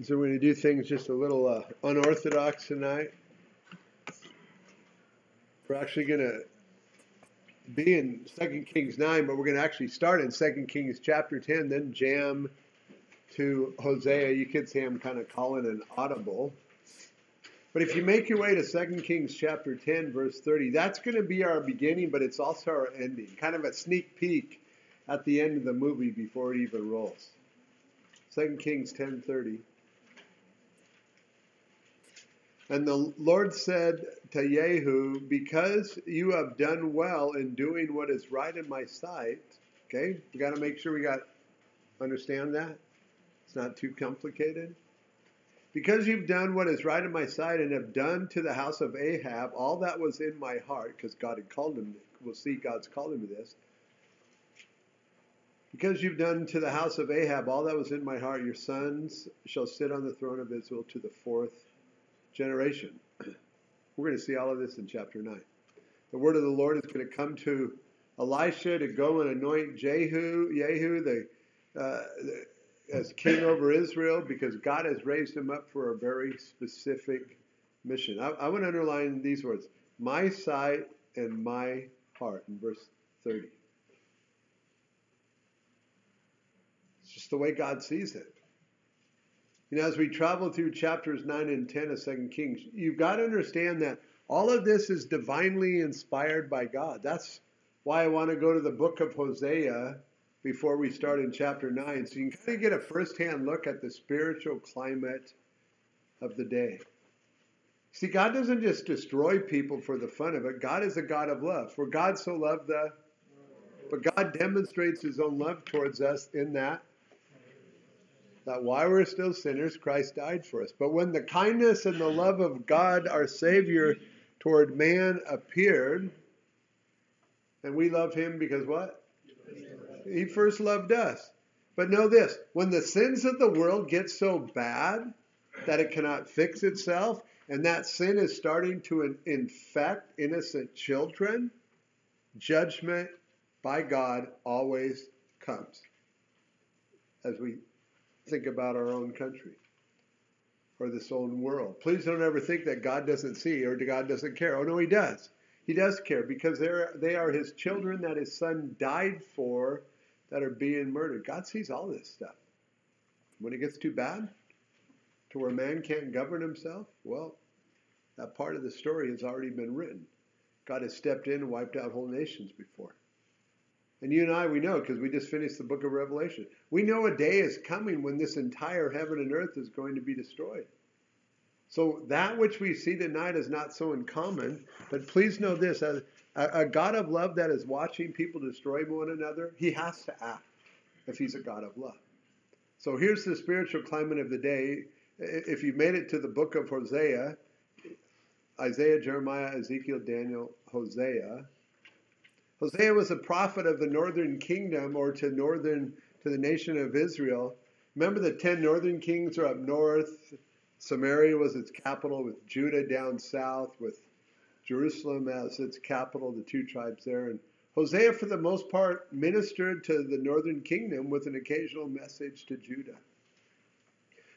So we're going to do things just a little uh, unorthodox tonight. We're actually going to be in 2 Kings 9, but we're going to actually start in 2 Kings chapter 10, then jam to Hosea. You could say I'm kind of calling an audible. But if you make your way to 2 Kings chapter 10, verse 30, that's going to be our beginning, but it's also our ending. Kind of a sneak peek at the end of the movie before it even rolls. 2 Kings 10:30. And the Lord said to Jehu, Because you have done well in doing what is right in my sight, okay, we got to make sure we got understand that. It's not too complicated. Because you've done what is right in my sight and have done to the house of Ahab all that was in my heart, because God had called him, we'll see God's called him to this. Because you've done to the house of Ahab all that was in my heart, your sons shall sit on the throne of Israel to the fourth generation. We're going to see all of this in chapter 9. The word of the Lord is going to come to Elisha to go and anoint Jehu, Jehu the, uh, the, as king over Israel because God has raised him up for a very specific mission. I, I want to underline these words my sight and my heart in verse 30. It's just the way God sees it. You know, as we travel through chapters 9 and 10 of 2 Kings, you've got to understand that all of this is divinely inspired by God. That's why I want to go to the book of Hosea before we start in chapter 9, so you can kind of get a first-hand look at the spiritual climate of the day. See, God doesn't just destroy people for the fun of it. God is a God of love. For God so loved the, but God demonstrates His own love towards us in that that while we're still sinners, Christ died for us. But when the kindness and the love of God, our Savior, toward man appeared, and we love Him because what? He first loved us. But know this when the sins of the world get so bad that it cannot fix itself, and that sin is starting to infect innocent children, judgment by God always comes. As we think about our own country or this own world. Please don't ever think that God doesn't see or God doesn't care. Oh, no, He does. He does care because they're, they are His children that His Son died for that are being murdered. God sees all this stuff. When it gets too bad to where man can't govern himself, well, that part of the story has already been written. God has stepped in and wiped out whole nations before. And you and I, we know because we just finished the book of Revelation. We know a day is coming when this entire heaven and earth is going to be destroyed. So that which we see tonight is not so uncommon. But please know this a, a God of love that is watching people destroy one another, he has to act if he's a God of love. So here's the spiritual climate of the day. If you made it to the book of Hosea, Isaiah, Jeremiah, Ezekiel, Daniel, Hosea, Hosea was a prophet of the northern kingdom or to northern to the nation of Israel. Remember the 10 northern kings are up north. Samaria was its capital with Judah down south with Jerusalem as its capital, the two tribes there. And Hosea, for the most part, ministered to the northern kingdom with an occasional message to Judah.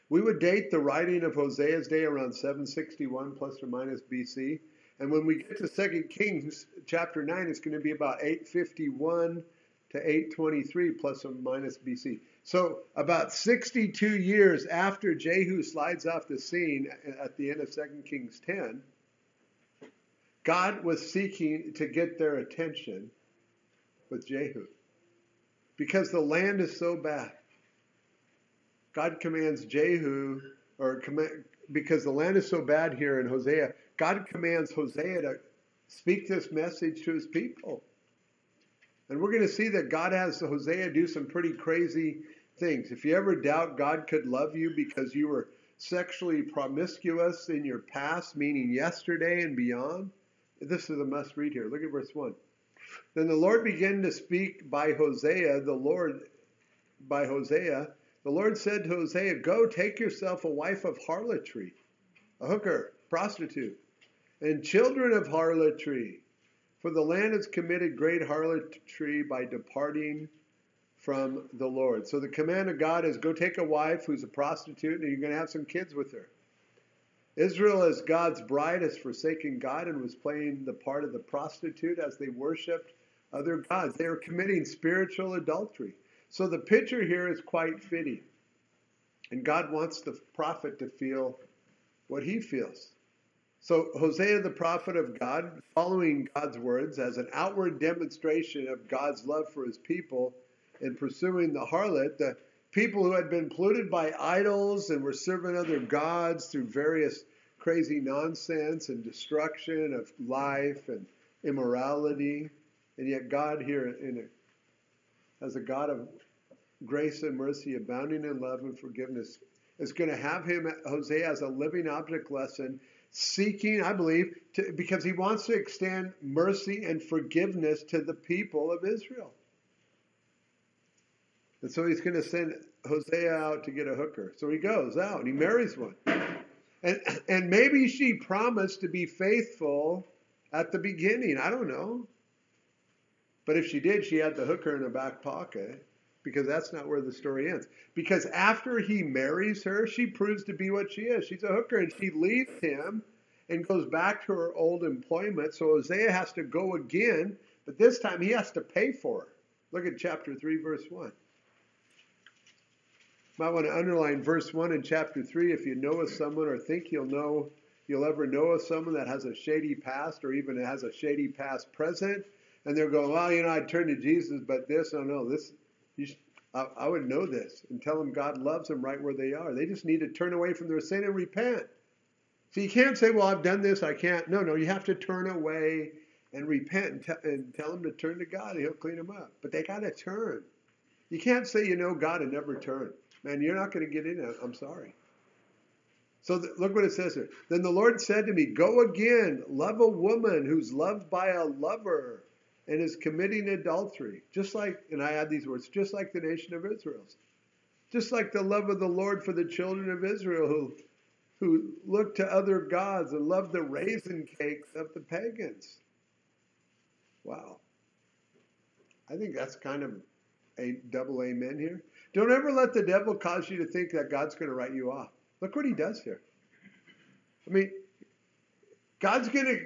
We would date the writing of Hosea's day around 761 plus or minus BC. And when we get to 2 Kings chapter 9, it's going to be about 851 to 823 plus or minus BC. So about 62 years after Jehu slides off the scene at the end of 2 Kings 10, God was seeking to get their attention with Jehu because the land is so bad. God commands Jehu, or because the land is so bad here in Hosea, God commands Hosea to speak this message to his people. And we're going to see that God has Hosea do some pretty crazy things. If you ever doubt God could love you because you were sexually promiscuous in your past, meaning yesterday and beyond, this is a must read here. Look at verse 1. Then the Lord began to speak by Hosea, the Lord, by Hosea. The Lord said to Hosea, Go take yourself a wife of harlotry, a hooker, prostitute, and children of harlotry. For the land has committed great harlotry by departing from the Lord. So the command of God is go take a wife who's a prostitute and you're going to have some kids with her. Israel, as God's bride, has forsaken God and was playing the part of the prostitute as they worshiped other gods. They were committing spiritual adultery. So the picture here is quite fitting. And God wants the prophet to feel what he feels. So Hosea, the prophet of God, following God's words as an outward demonstration of God's love for his people in pursuing the harlot, the people who had been polluted by idols and were serving other gods through various crazy nonsense and destruction of life and immorality. And yet God here in a, as a God of grace and mercy, abounding in love and forgiveness, is going to have him, Hosea, as a living object lesson, seeking, I believe, to, because he wants to extend mercy and forgiveness to the people of Israel. And so he's going to send Hosea out to get a hooker. So he goes out and he marries one. And, and maybe she promised to be faithful at the beginning. I don't know. But if she did, she had the hooker in her back pocket because that's not where the story ends. Because after he marries her, she proves to be what she is. She's a hooker and she leaves him and goes back to her old employment. So Hosea has to go again, but this time he has to pay for her. Look at chapter 3, verse 1. Might want to underline verse 1 in chapter 3 if you know of someone or think you'll know you'll ever know of someone that has a shady past or even has a shady past present and they're going well you know i'd turn to jesus but this oh no this I, I would know this and tell them god loves them right where they are. They just need to turn away from their sin and repent. So you can't say well i've done this i can't. No no you have to turn away and repent and, t- and tell them to turn to god and he'll clean them up. But they got to turn. You can't say you know god and never turn Man, you're not going to get in it. I'm sorry. So th- look what it says here. Then the Lord said to me, Go again, love a woman who's loved by a lover and is committing adultery. Just like, and I add these words, just like the nation of Israel's. Just like the love of the Lord for the children of Israel who, who look to other gods and love the raisin cakes of the pagans. Wow. I think that's kind of a double amen here. Don't ever let the devil cause you to think that God's going to write you off. Look what he does here. I mean, God's going to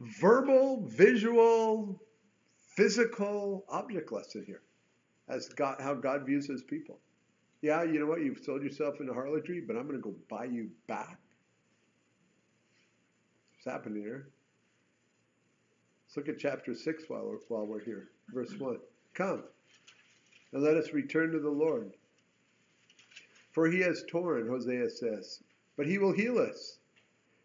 verbal, visual, physical object lesson here as God, how God views his people. Yeah, you know what? You've sold yourself into harlotry, but I'm going to go buy you back. What's happening here? Let's look at chapter 6 while we're, while we're here. Verse 1. Come, and let us return to the Lord. For he has torn, Hosea says, but he will heal us.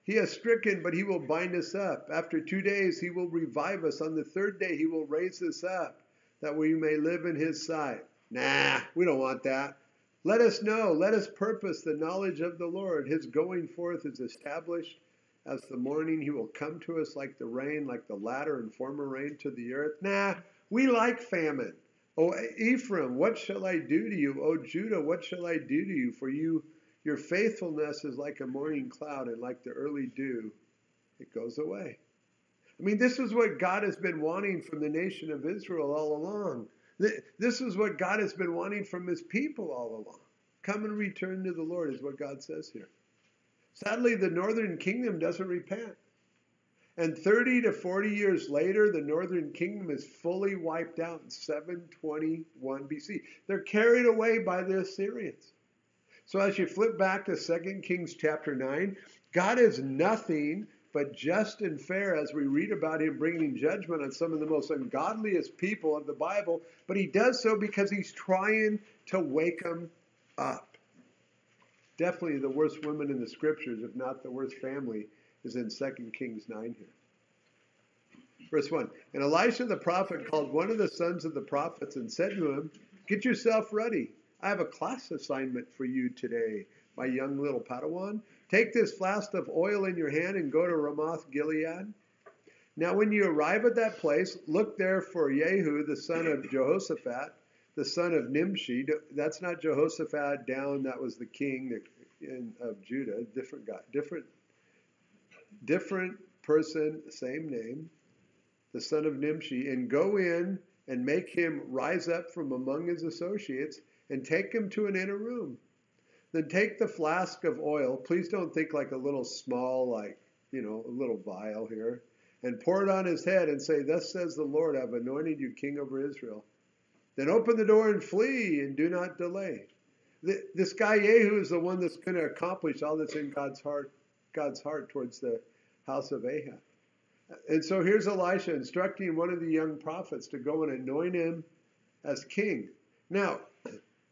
He has stricken, but he will bind us up. After two days, he will revive us. On the third day, he will raise us up, that we may live in his sight. Nah, we don't want that. Let us know, let us purpose the knowledge of the Lord. His going forth is established as the morning. He will come to us like the rain, like the latter and former rain to the earth. Nah, we like famine. O Ephraim, what shall I do to you? O Judah, what shall I do to you? For you, your faithfulness is like a morning cloud, and like the early dew, it goes away. I mean, this is what God has been wanting from the nation of Israel all along. This is what God has been wanting from his people all along. Come and return to the Lord, is what God says here. Sadly, the northern kingdom doesn't repent. And 30 to 40 years later, the northern kingdom is fully wiped out in 721 BC. They're carried away by the Assyrians. So as you flip back to 2 Kings chapter 9, God is nothing but just and fair as we read about him bringing judgment on some of the most ungodliest people of the Bible, but he does so because he's trying to wake them up. Definitely the worst women in the scriptures, if not the worst family is in 2 Kings 9 here. Verse 1 And Elisha the prophet called one of the sons of the prophets and said to him, Get yourself ready. I have a class assignment for you today, my young little Padawan. Take this flask of oil in your hand and go to Ramoth Gilead. Now, when you arrive at that place, look there for Jehu, the son of Jehoshaphat, the son of Nimshi. That's not Jehoshaphat down, that was the king of Judah, different guy, different different person, same name, the son of Nimshi, and go in and make him rise up from among his associates and take him to an inner room. Then take the flask of oil. Please don't think like a little small, like, you know, a little vial here. And pour it on his head and say, Thus says the Lord, I've anointed you king over Israel. Then open the door and flee and do not delay. This guy Jehu is the one that's going to accomplish all that's in God's heart, God's heart towards the house of Ahab. And so here's Elisha instructing one of the young prophets to go and anoint him as king. Now,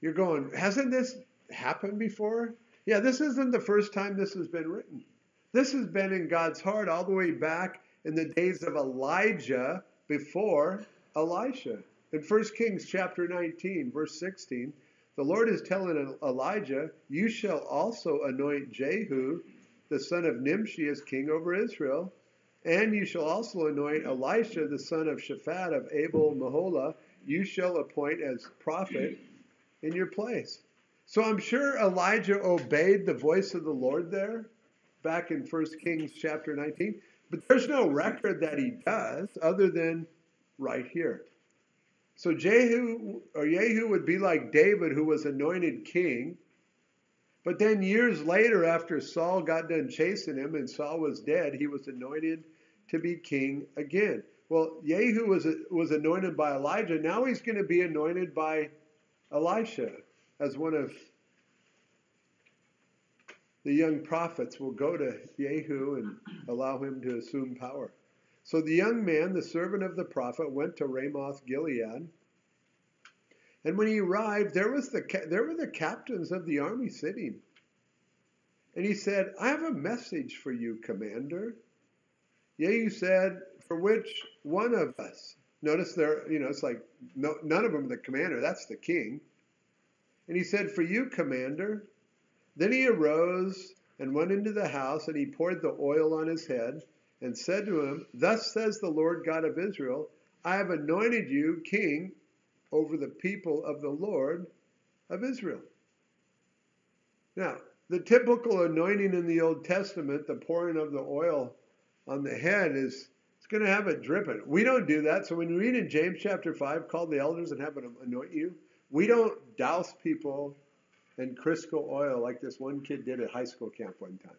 you're going, hasn't this happened before? Yeah, this isn't the first time this has been written. This has been in God's heart all the way back in the days of Elijah before Elisha. In 1 Kings chapter 19, verse 16, the Lord is telling Elijah, You shall also anoint Jehu, the son of Nimshi, as king over Israel and you shall also anoint Elisha, the son of Shaphat of Abel Meholah, you shall appoint as prophet in your place. So I'm sure Elijah obeyed the voice of the Lord there, back in 1 Kings chapter 19. But there's no record that he does other than right here. So Jehu or Jehu would be like David, who was anointed king. But then years later, after Saul got done chasing him and Saul was dead, he was anointed to be king again. Well, Jehu was, was anointed by Elijah. Now he's going to be anointed by Elisha as one of the young prophets will go to Jehu and allow him to assume power. So the young man, the servant of the prophet, went to Ramoth Gilead. And when he arrived, there, was the, there were the captains of the army sitting. And he said, I have a message for you, commander. Jehu said, For which one of us? Notice there, you know, it's like no, none of them are the commander, that's the king. And he said, For you, commander. Then he arose and went into the house, and he poured the oil on his head, and said to him, Thus says the Lord God of Israel, I have anointed you king over the people of the Lord of Israel. Now, the typical anointing in the Old Testament, the pouring of the oil on the head is going to have it dripping. We don't do that. So when you read in James chapter 5, call the elders and have them anoint you, we don't douse people in Crisco oil like this one kid did at high school camp one time.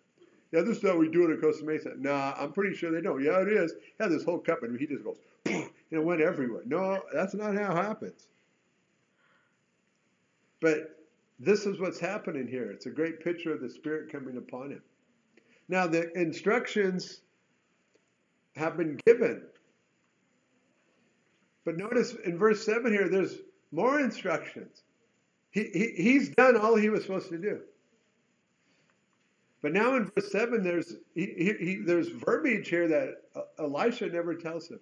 Yeah, this is how we do it at Costa Mesa. Nah, I'm pretty sure they don't. Yeah, it is. Had this whole cup and he just goes, and it went everywhere. No, that's not how it happens. But this is what's happening here. It's a great picture of the Spirit coming upon him. Now, the instructions have been given. But notice in verse 7 here, there's more instructions. He, he, he's done all he was supposed to do. But now in verse 7, there's, he, he, there's verbiage here that Elisha never tells him.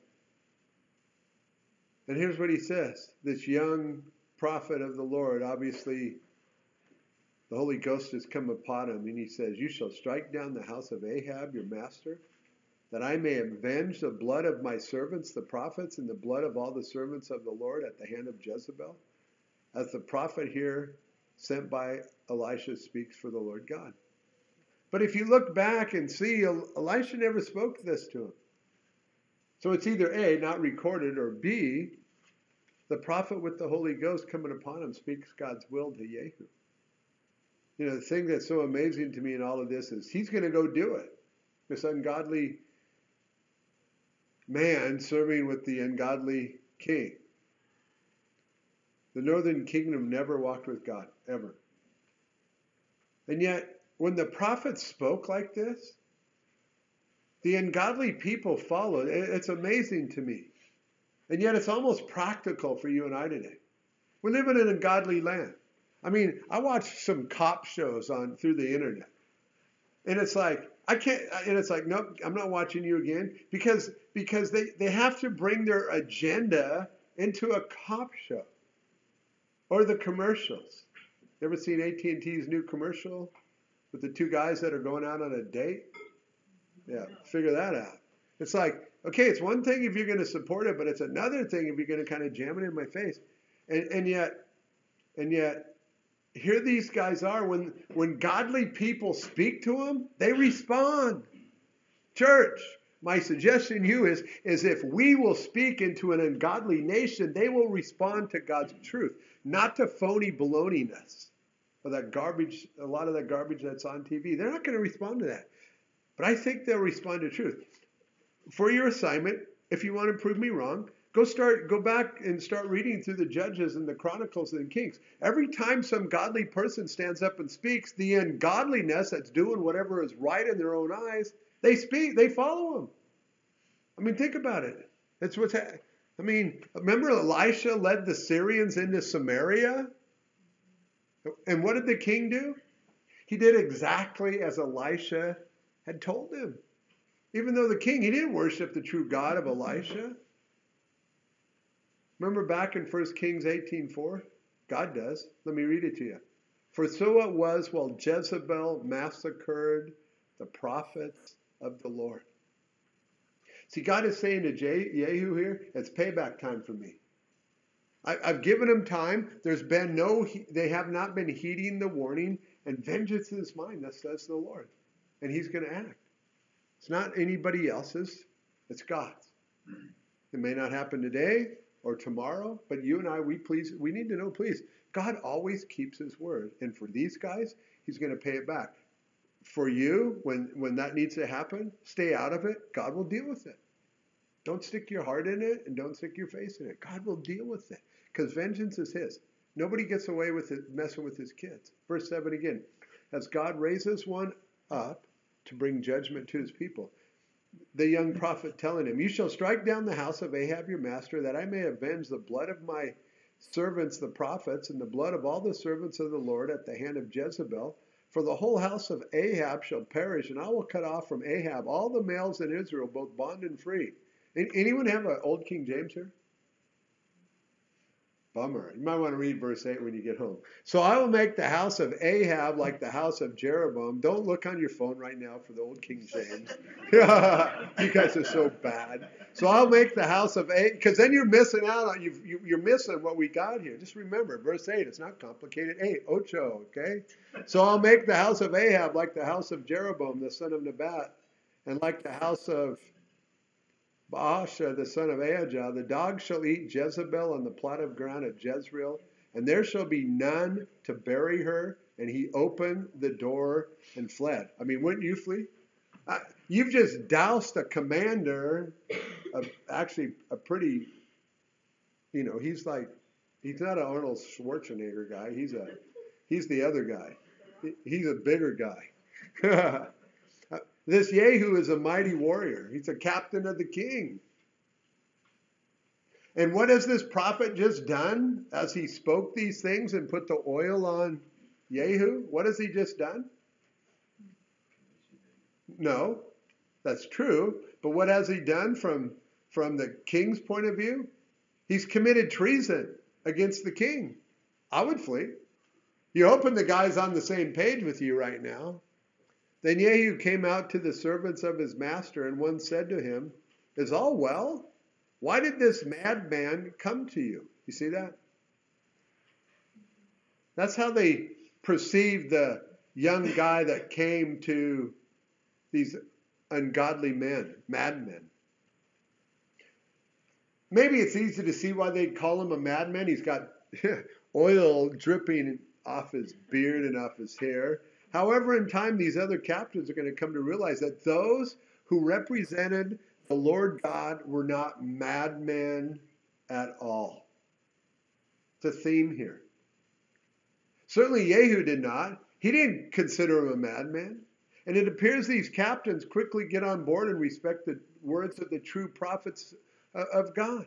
And here's what he says this young prophet of the Lord, obviously, the Holy Ghost has come upon him, and he says, You shall strike down the house of Ahab, your master that I may avenge the blood of my servants, the prophets, and the blood of all the servants of the Lord at the hand of Jezebel? As the prophet here sent by Elisha speaks for the Lord God. But if you look back and see, Elisha never spoke this to him. So it's either A, not recorded, or B, the prophet with the Holy Ghost coming upon him speaks God's will to Jehu. You know, the thing that's so amazing to me in all of this is he's going to go do it. This ungodly man serving with the ungodly king. The northern kingdom never walked with God, ever. And yet, when the prophets spoke like this, the ungodly people followed. It's amazing to me. And yet, it's almost practical for you and I today. We live in an ungodly land. I mean, I watch some cop shows on through the internet. And it's like, I can't, and it's like, nope, I'm not watching you again because because they, they have to bring their agenda into a cop show or the commercials. You ever seen AT&T's new commercial with the two guys that are going out on a date? Yeah, figure that out. It's like, okay, it's one thing if you're going to support it, but it's another thing if you're going to kind of jam it in my face. And, and yet, and yet, here these guys are when when godly people speak to them they respond church my suggestion to you is, is if we will speak into an ungodly nation, they will respond to God's truth, not to phony baloney-ness or that garbage, a lot of that garbage that's on TV. They're not going to respond to that. But I think they'll respond to truth. For your assignment, if you want to prove me wrong, go start go back and start reading through the judges and the chronicles and the kings. Every time some godly person stands up and speaks, the ungodliness that's doing whatever is right in their own eyes they speak, they follow him. I mean, think about it. That's what's ha- I mean, remember Elisha led the Syrians into Samaria? And what did the king do? He did exactly as Elisha had told him. Even though the king, he didn't worship the true God of Elisha. Remember back in 1 Kings 18:4? God does. Let me read it to you. For so it was while Jezebel massacred the prophets of the Lord. See, God is saying to Jehu here, it's payback time for me. I, have given them time. There's been no, they have not been heeding the warning, and vengeance is mine, thus says the Lord. And he's going to act. It's not anybody else's, it's God's. It may not happen today or tomorrow, but you and I, we please, we need to know, please, God always keeps his word. And for these guys, he's going to pay it back for you, when, when that needs to happen, stay out of it. God will deal with it. Don't stick your heart in it and don't stick your face in it. God will deal with it because vengeance is His. Nobody gets away with it messing with His kids. Verse 7 again. As God raises one up to bring judgment to His people, the young prophet telling him, You shall strike down the house of Ahab your master, that I may avenge the blood of my servants, the prophets, and the blood of all the servants of the Lord at the hand of Jezebel for the whole house of Ahab shall perish, and I will cut off from Ahab all the males in Israel, both bond and free. Anyone have an old King James here? Bummer. You might want to read verse 8 when you get home. So I will make the house of Ahab like the house of Jeroboam. Don't look on your phone right now for the old King James. you guys are so bad. So I'll make the house of Ahab, because then you're missing out on, you, you, you're missing what we got here. Just remember, verse 8, it's not complicated. 8, ocho, okay? So I'll make the house of Ahab like the house of Jeroboam, the son of Nebat, and like the house of Baasha, the son of Ahijah, the dog shall eat Jezebel on the plot of ground at Jezreel, and there shall be none to bury her. And he opened the door and fled. I mean, wouldn't you flee? Uh, you've just doused a commander, of actually a pretty, you know, he's like, he's not an Arnold Schwarzenegger guy. He's a, he's the other guy. He's a bigger guy. This Jehu is a mighty warrior. He's a captain of the king. And what has this prophet just done as he spoke these things and put the oil on Jehu? What has he just done? No, that's true. But what has he done from, from the king's point of view? He's committed treason against the king. I would flee. You're hoping the guy's on the same page with you right now. Then Jehu came out to the servants of his master, and one said to him, Is all well? Why did this madman come to you? You see that? That's how they perceived the young guy that came to these ungodly men, madmen. Maybe it's easy to see why they'd call him a madman. He's got oil dripping off his beard and off his hair. However, in time, these other captains are going to come to realize that those who represented the Lord God were not madmen at all. It's a theme here. Certainly, Jehu did not. He didn't consider him a madman. And it appears these captains quickly get on board and respect the words of the true prophets uh, of God.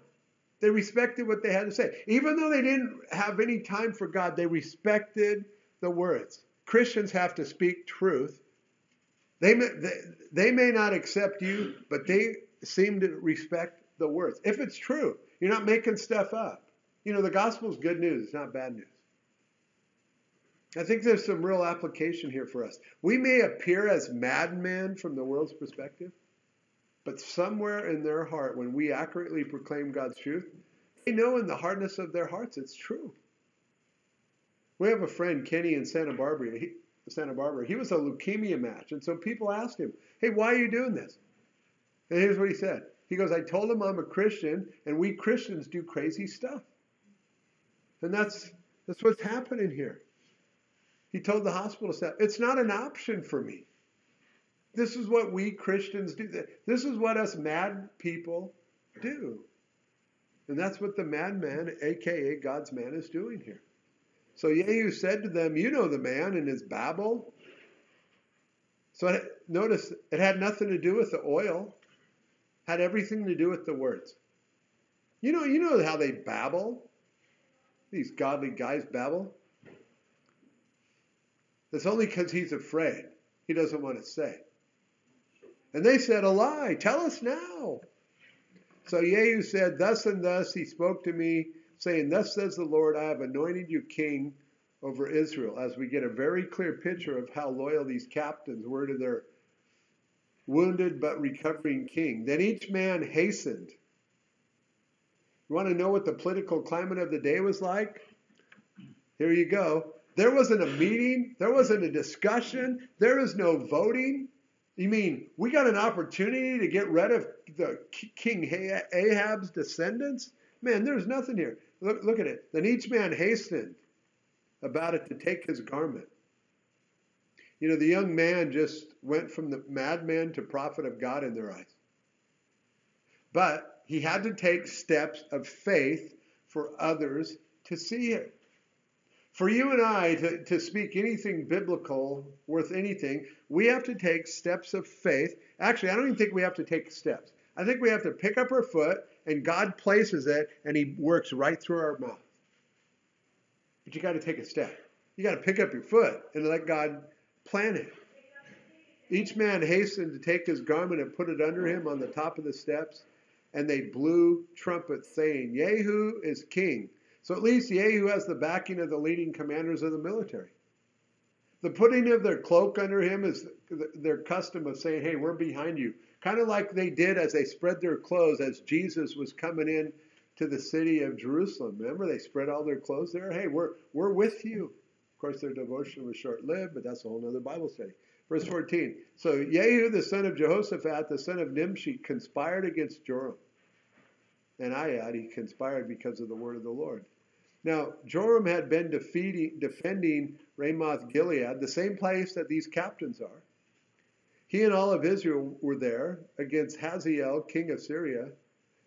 They respected what they had to say. Even though they didn't have any time for God, they respected the words. Christians have to speak truth. They may, they, they may not accept you, but they seem to respect the words. If it's true, you're not making stuff up. You know, the gospel is good news, it's not bad news. I think there's some real application here for us. We may appear as madmen from the world's perspective, but somewhere in their heart, when we accurately proclaim God's truth, they know in the hardness of their hearts it's true. We have a friend, Kenny, in Santa Barbara. He, Santa Barbara. He was a leukemia match, and so people asked him, "Hey, why are you doing this?" And here's what he said. He goes, I told him I'm a Christian, and we Christians do crazy stuff. And that's that's what's happening here. He told the hospital staff, it's not an option for me. This is what we Christians do. This is what us mad people do. And that's what the madman, aka God's man, is doing here. So Jehu said to them, You know the man and his babble. So it, notice it had nothing to do with the oil, had everything to do with the words. You know, you know how they babble. These godly guys babble. It's only because he's afraid. He doesn't want to say. And they said, A lie. Tell us now. So Jehu said, Thus and thus he spoke to me, saying, Thus says the Lord, I have anointed you king over Israel. As we get a very clear picture of how loyal these captains were to their wounded but recovering king. Then each man hastened. You want to know what the political climate of the day was like? Here you go. There wasn't a meeting, there wasn't a discussion, there was no voting. You mean we got an opportunity to get rid of the King Ahab's descendants? Man, there's nothing here. Look, look at it. Then each man hastened about it to take his garment. You know, the young man just went from the madman to prophet of God in their eyes. But he had to take steps of faith for others to see it. For you and I to, to speak anything biblical, worth anything, we have to take steps of faith. Actually, I don't even think we have to take steps. I think we have to pick up our foot and God places it and He works right through our mouth. But you got to take a step. You got to pick up your foot and let God plant it. Each man hastened to take his garment and put it under him on the top of the steps, and they blew trumpets, saying, Yehu is king. So at least Yehu has the backing of the leading commanders of the military. The putting of their cloak under him is their custom of saying, hey, we're behind you. Kind of like they did as they spread their clothes as Jesus was coming in to the city of Jerusalem. Remember, they spread all their clothes there? Hey, we're, we're with you. Of course, their devotion was short lived, but that's a whole other Bible study. Verse 14. So Jehu, the son of Jehoshaphat, the son of Nimshi, conspired against Joram. And I add, he conspired because of the word of the Lord. Now, Joram had been defeating, defending Ramoth Gilead, the same place that these captains are. He and all of Israel were there against Hazael, king of Syria.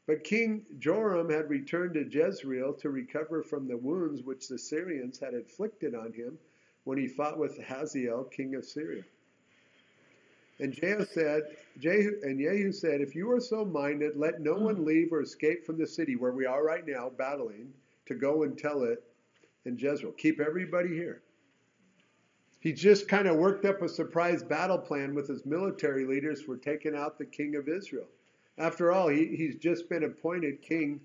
But King Joram had returned to Jezreel to recover from the wounds which the Syrians had inflicted on him when he fought with Hazael, king of Syria. And Jehu said, Jehu, and Jehu said, If you are so minded, let no one hmm. leave or escape from the city where we are right now battling to go and tell it in Jezreel. Keep everybody here. He just kind of worked up a surprise battle plan with his military leaders for taking out the king of Israel. After all, he, he's just been appointed king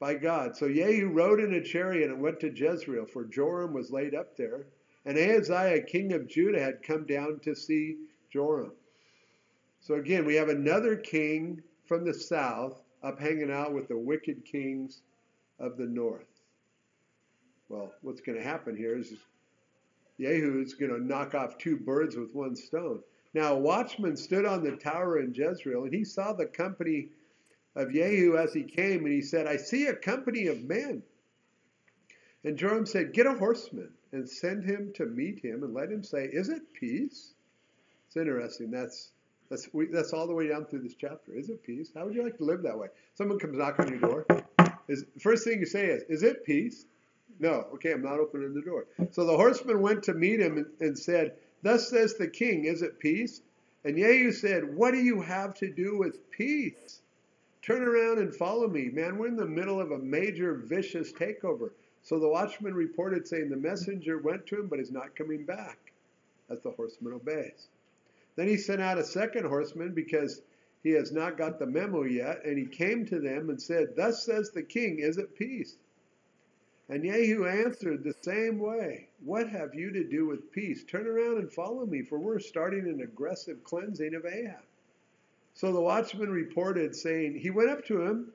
by God. So Jehu rode in a chariot and went to Jezreel, for Joram was laid up there. And Ahaziah, king of Judah, had come down to see Joram. So again, we have another king from the south up hanging out with the wicked kings of the north. Well, what's going to happen here is Jehu is going to knock off two birds with one stone. Now, a watchman stood on the tower in Jezreel, and he saw the company of Jehu as he came, and he said, I see a company of men. And Joram said, Get a horseman and send him to meet him, and let him say, Is it peace? It's interesting. That's that's we, that's all the way down through this chapter. Is it peace? How would you like to live that way? Someone comes knock on your door. Is first thing you say is, "Is it peace?" No. Okay, I'm not opening the door. So the horseman went to meet him and, said, "Thus says the king, is it peace?" And Jehu said, "What do you have to do with peace? Turn around and follow me, man. We're in the middle of a major vicious takeover." So the watchman reported, saying, "The messenger went to him, but is not coming back." As the horseman obeys. Then he sent out a second horseman because he has not got the memo yet. And he came to them and said, Thus says the king, is it peace? And Jehu answered the same way What have you to do with peace? Turn around and follow me, for we're starting an aggressive cleansing of Ahab. So the watchman reported, saying, He went up to him,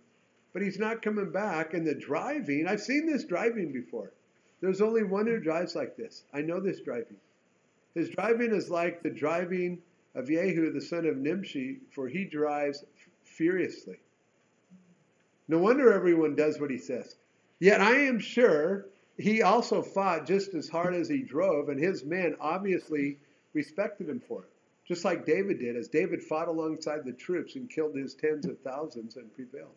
but he's not coming back. And the driving, I've seen this driving before. There's only one who drives like this. I know this driving. His driving is like the driving of Jehu the son of Nimshi, for he drives furiously. No wonder everyone does what he says. Yet I am sure he also fought just as hard as he drove, and his men obviously respected him for it. Just like David did, as David fought alongside the troops and killed his tens of thousands and prevailed.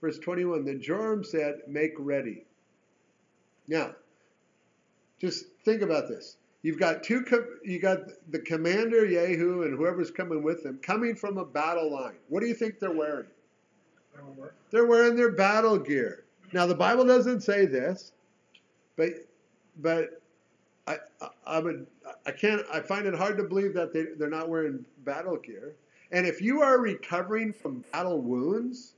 Verse 21 Then Joram said, Make ready. Now, just think about this. You've got two. You got the commander Jehu and whoever's coming with him coming from a battle line. What do you think they're wearing? They're wearing their battle gear. Now the Bible doesn't say this, but but I I, would I can't I find it hard to believe that they they're not wearing battle gear. And if you are recovering from battle wounds,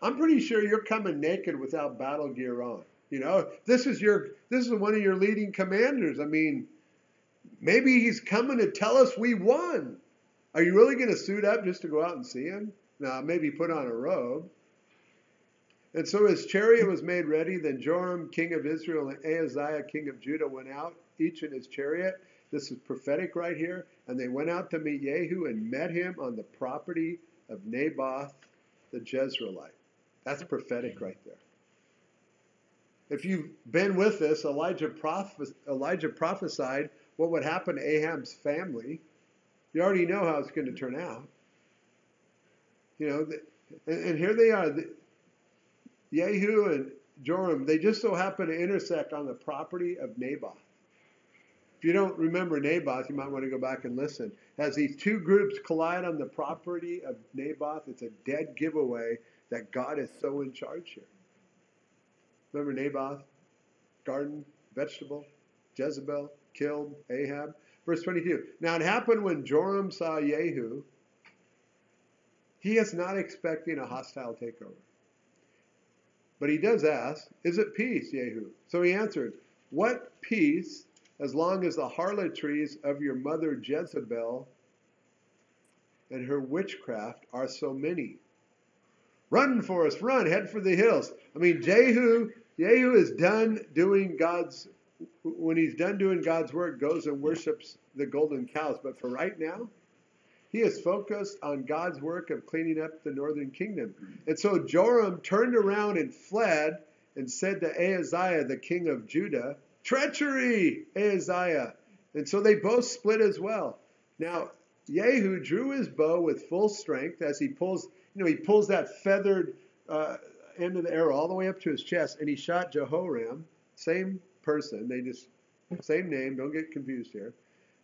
I'm pretty sure you're coming naked without battle gear on. You know, this is your this is one of your leading commanders. I mean, maybe he's coming to tell us we won. Are you really going to suit up just to go out and see him? Now, maybe put on a robe. And so his chariot was made ready. Then Joram, king of Israel, and Ahaziah, king of Judah, went out, each in his chariot. This is prophetic right here. And they went out to meet Jehu and met him on the property of Naboth the Jezreelite. That's prophetic right there. If you've been with us, Elijah, prophes- Elijah prophesied what would happen to Ahab's family. You already know how it's going to turn out. You know, and, and here they are. Jehu and Joram, they just so happen to intersect on the property of Naboth. If you don't remember Naboth, you might want to go back and listen. As these two groups collide on the property of Naboth, it's a dead giveaway that God is so in charge here. Remember Naboth? Garden, vegetable, Jezebel, killed Ahab. Verse 22. Now it happened when Joram saw Jehu, he is not expecting a hostile takeover. But he does ask, Is it peace, Jehu? So he answered, What peace, as long as the harlotries of your mother Jezebel and her witchcraft are so many? Run for us, run, head for the hills. I mean, Jehu, Jehu is done doing God's, when he's done doing God's work, goes and worships the golden cows. But for right now, he is focused on God's work of cleaning up the northern kingdom. And so Joram turned around and fled and said to Ahaziah, the king of Judah, Treachery, Ahaziah. And so they both split as well. Now, Jehu drew his bow with full strength as he pulls, you know, he pulls that feathered uh, end of the arrow all the way up to his chest, and he shot Jehoram, same person, they just, same name, don't get confused here,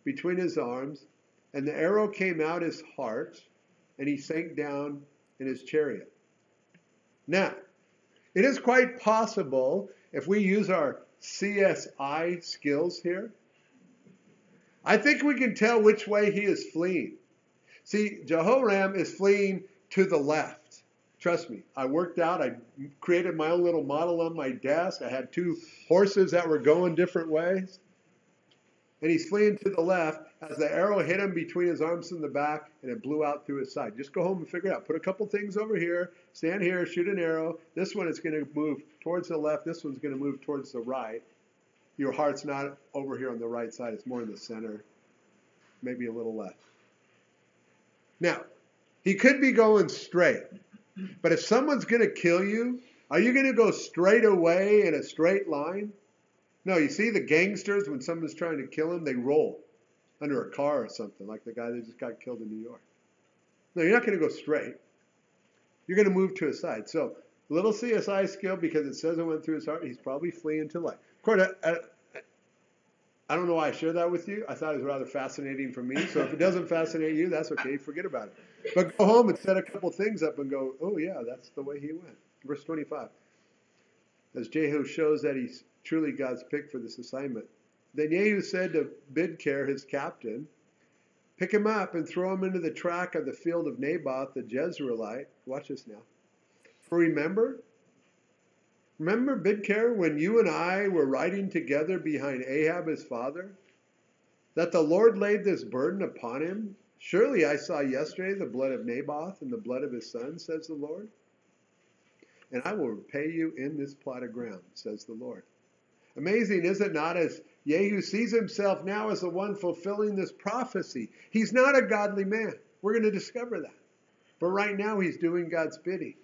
between his arms, and the arrow came out his heart, and he sank down in his chariot. Now, it is quite possible if we use our CSI skills here, I think we can tell which way he is fleeing. See, Jehoram is fleeing to the left. Trust me, I worked out. I created my own little model on my desk. I had two horses that were going different ways. And he's fleeing to the left as the arrow hit him between his arms and the back and it blew out through his side. Just go home and figure it out. Put a couple things over here, stand here, shoot an arrow. This one is going to move towards the left. This one's going to move towards the right. Your heart's not over here on the right side, it's more in the center, maybe a little left. Now, he could be going straight, but if someone's going to kill you, are you going to go straight away in a straight line? No, you see the gangsters, when someone's trying to kill them, they roll under a car or something, like the guy that just got killed in New York. No, you're not going to go straight. You're going to move to a side. So, little CSI skill because it says it went through his heart. He's probably fleeing to life. Of I don't know why I share that with you. I thought it was rather fascinating for me. So if it doesn't fascinate you, that's okay. Forget about it. But go home and set a couple things up and go, oh, yeah, that's the way he went. Verse 25. As Jehu shows that he's truly God's pick for this assignment. Then Jehu said to Bidkar, his captain, Pick him up and throw him into the track of the field of Naboth the Jezreelite. Watch this now. For remember, remember Bidkar when you and I were riding together behind Ahab his father? That the Lord laid this burden upon him? Surely I saw yesterday the blood of Naboth and the blood of his son, says the Lord. And I will repay you in this plot of ground, says the Lord. Amazing, is it not, as Jehu sees himself now as the one fulfilling this prophecy. He's not a godly man. We're going to discover that. But right now, he's doing God's bidding.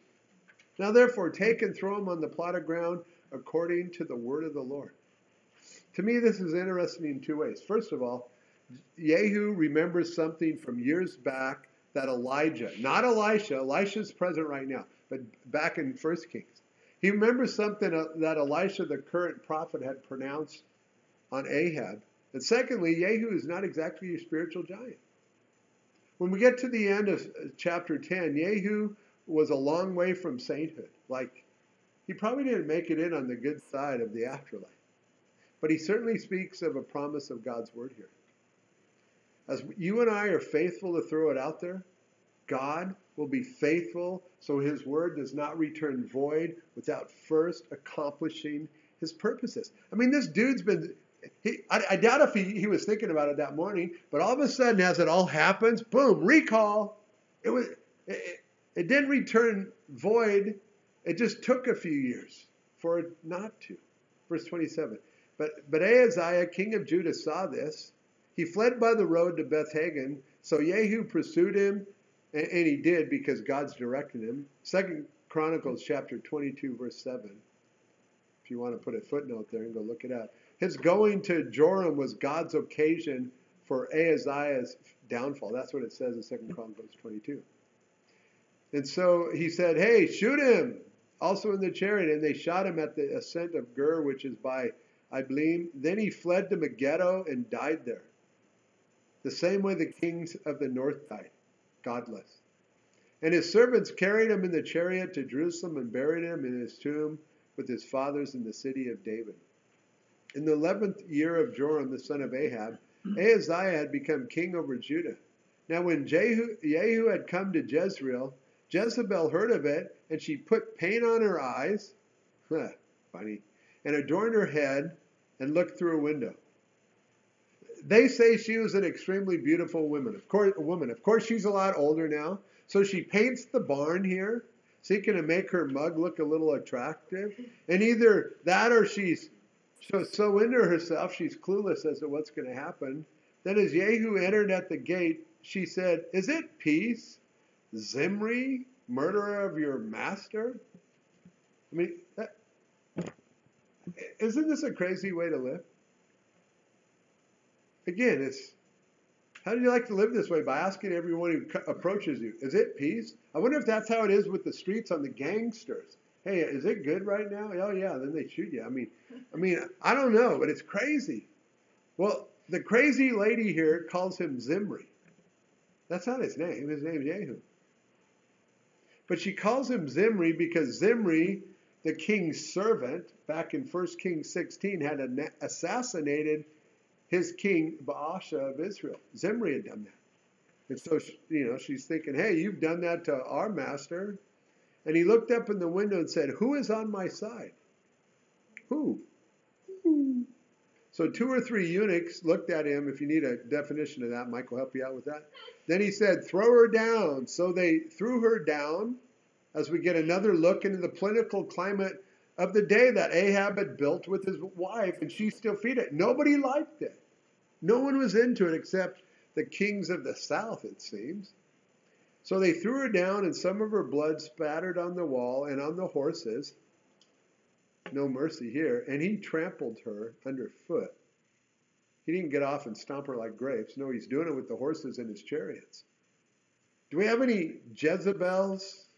Now, therefore, take and throw him on the plot of ground according to the word of the Lord. To me, this is interesting in two ways. First of all, Jehu remembers something from years back that Elijah, not Elisha, Elisha's present right now, but back in First Kings, he remembers something uh, that Elisha, the current prophet, had pronounced on Ahab. And secondly, Jehu is not exactly a spiritual giant. When we get to the end of uh, chapter 10, Jehu was a long way from sainthood. Like, he probably didn't make it in on the good side of the afterlife. But he certainly speaks of a promise of God's word here. As you and I are faithful to throw it out there, God will be faithful so his word does not return void without first accomplishing his purposes. I mean, this dude's been, he, I, I doubt if he, he was thinking about it that morning, but all of a sudden, as it all happens, boom, recall. It was, it, it didn't return void. It just took a few years for it not to. Verse 27. But, but Ahaziah, king of Judah, saw this. He fled by the road to Beth Haggan. So Jehu pursued him and, and he did because God's directed him. Second Chronicles chapter 22, verse 7. If you want to put a footnote there and go look it up. His going to Joram was God's occasion for Ahaziah's downfall. That's what it says in Second Chronicles 22. And so he said, Hey, shoot him! Also in the chariot. And they shot him at the ascent of Gur, which is by Ibleam. Then he fled to Megiddo and died there. The same way the kings of the north died godless. And his servants carried him in the chariot to Jerusalem and buried him in his tomb with his fathers in the city of David. In the eleventh year of Joram, the son of Ahab, Ahaziah had become king over Judah. Now, when Jehu, Jehu had come to Jezreel, Jezebel heard of it, and she put paint on her eyes, funny, and adorned her head, and looked through a window they say she was an extremely beautiful woman. Of course, a woman. Of course, she's a lot older now. So she paints the barn here, seeking to make her mug look a little attractive. And either that or she's so, so into herself, she's clueless as to what's going to happen. Then, as Jehu entered at the gate, she said, Is it peace, Zimri, murderer of your master? I mean, isn't this a crazy way to live? Again, it's how do you like to live this way? By asking everyone who approaches you, is it peace? I wonder if that's how it is with the streets on the gangsters. Hey, is it good right now? Oh yeah, then they shoot you. I mean, I mean, I don't know, but it's crazy. Well, the crazy lady here calls him Zimri. That's not his name. His name's Jehu. But she calls him Zimri because Zimri, the king's servant, back in 1 Kings 16, had assassinated his king Baasha of Israel. Zimri had done that. And so, you know, she's thinking, hey, you've done that to our master. And he looked up in the window and said, Who is on my side? Who? So two or three eunuchs looked at him. If you need a definition of that, Mike will help you out with that. Then he said, Throw her down. So they threw her down as we get another look into the political climate of the day that Ahab had built with his wife, and she still feed it. Nobody liked it. No one was into it except the kings of the south, it seems. So they threw her down, and some of her blood spattered on the wall and on the horses. No mercy here. And he trampled her underfoot. He didn't get off and stomp her like grapes. No, he's doing it with the horses in his chariots. Do we have any Jezebels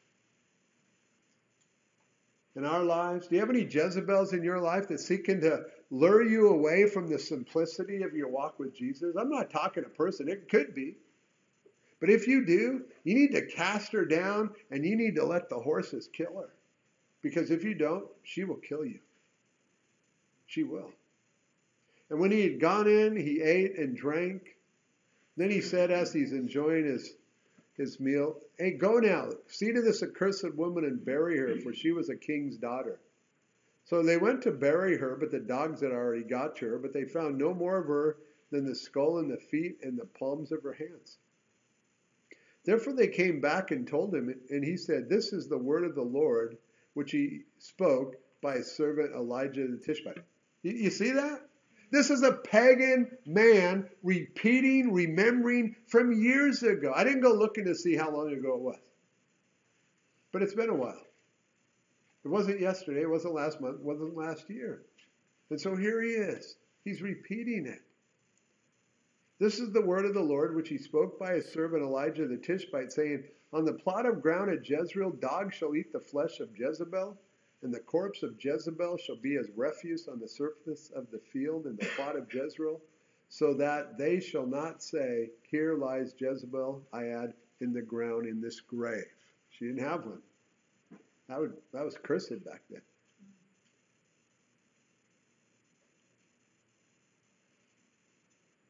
in our lives? Do you have any Jezebels in your life that's seeking to lure you away from the simplicity of your walk with Jesus? I'm not talking a person, it could be. But if you do, you need to cast her down and you need to let the horses kill her. Because if you don't, she will kill you. She will. And when he had gone in, he ate and drank. Then he said, as he's enjoying his his meal. Hey, go now, see to this accursed woman and bury her, for she was a king's daughter. So they went to bury her, but the dogs had already got to her, but they found no more of her than the skull and the feet and the palms of her hands. Therefore they came back and told him, and he said, This is the word of the Lord, which he spoke by his servant Elijah the Tishbite. You see that? This is a pagan man repeating, remembering from years ago. I didn't go looking to see how long ago it was, but it's been a while. It wasn't yesterday, it wasn't last month, it wasn't last year. And so here he is. He's repeating it. This is the word of the Lord which he spoke by his servant Elijah the Tishbite, saying, On the plot of ground at Jezreel, dogs shall eat the flesh of Jezebel, and the corpse of Jezebel shall be as refuse on the surface of the field in the plot of Jezreel, so that they shall not say, Here lies Jezebel, I add, in the ground in this grave. She didn't have one. That, would, that was cursed back then.